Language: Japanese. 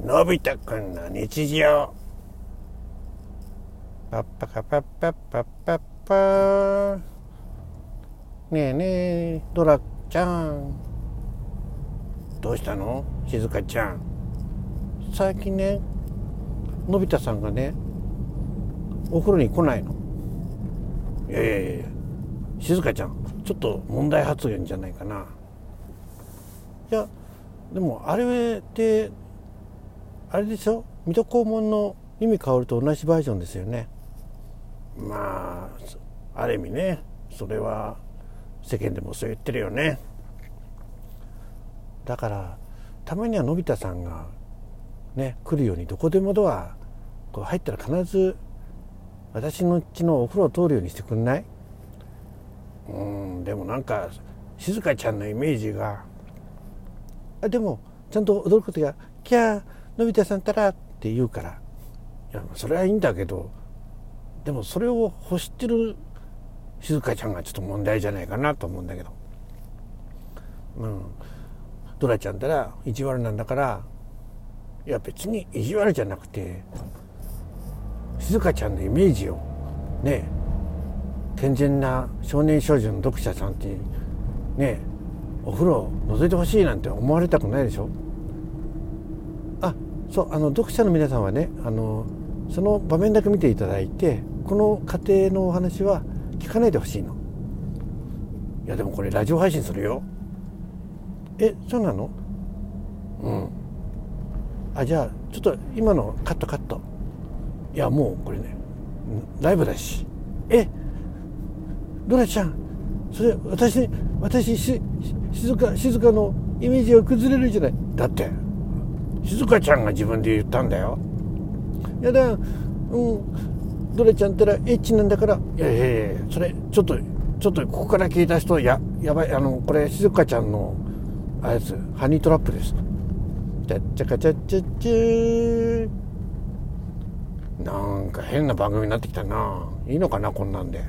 のび太くんの日常。パッパカパッパッパッパッパ。ーねえねえドラちゃん。どうしたの？静香ちゃん。最近ねのび太さんがねお風呂に来ないの。いやいやいや静香ちゃんちょっと問題発言じゃないかな。いやでもあれってあれでしょ？水戸黄門の意味変わると同じバージョンですよね。まあある意味ねそれは世間でもそう言ってるよね。だからたまにはのび太さんがね来るようにどこでもドアこう入ったら必ず私の家のお風呂を通るようにしてくんない？うんでもなんか静香ちゃんのイメージが。あでもちゃんと驚くことが「キャーのび太さんたら」って言うから。いやそれはいいんだけどでもそれを欲してる静香ちゃんがちょっと問題じゃないかなと思うんだけど。うん。ドラちゃんたら意地悪なんだからいや別に意地悪じゃなくて静香ちゃんのイメージをね健全な少年少女の読者さんってねお風呂覗いてほしいなんて思われたくないでしょ？あそうあの読者の皆さんはねあのその場面だけ見ていただいてこの家庭のお話は聞かないでほしいの。いやでもこれラジオ配信するよ。えそうなの？うん。あじゃあちょっと今のカットカット。いやもうこれねライブだし。えドラちゃんそれ私私し静か静かのイメージが崩れるじゃない。だって。静香ちゃんが自分で言ったんだよ。いやだ。うん。ドラちゃんったらエッチなんだから。いやいやいやそれちょっとちょっとここから聞いた人ややばいあのこれ静香ちゃんのあやつハニートラップです。チャッチャカチャッチャッチャなんか変な番組になってきたないいのかなこんなんで。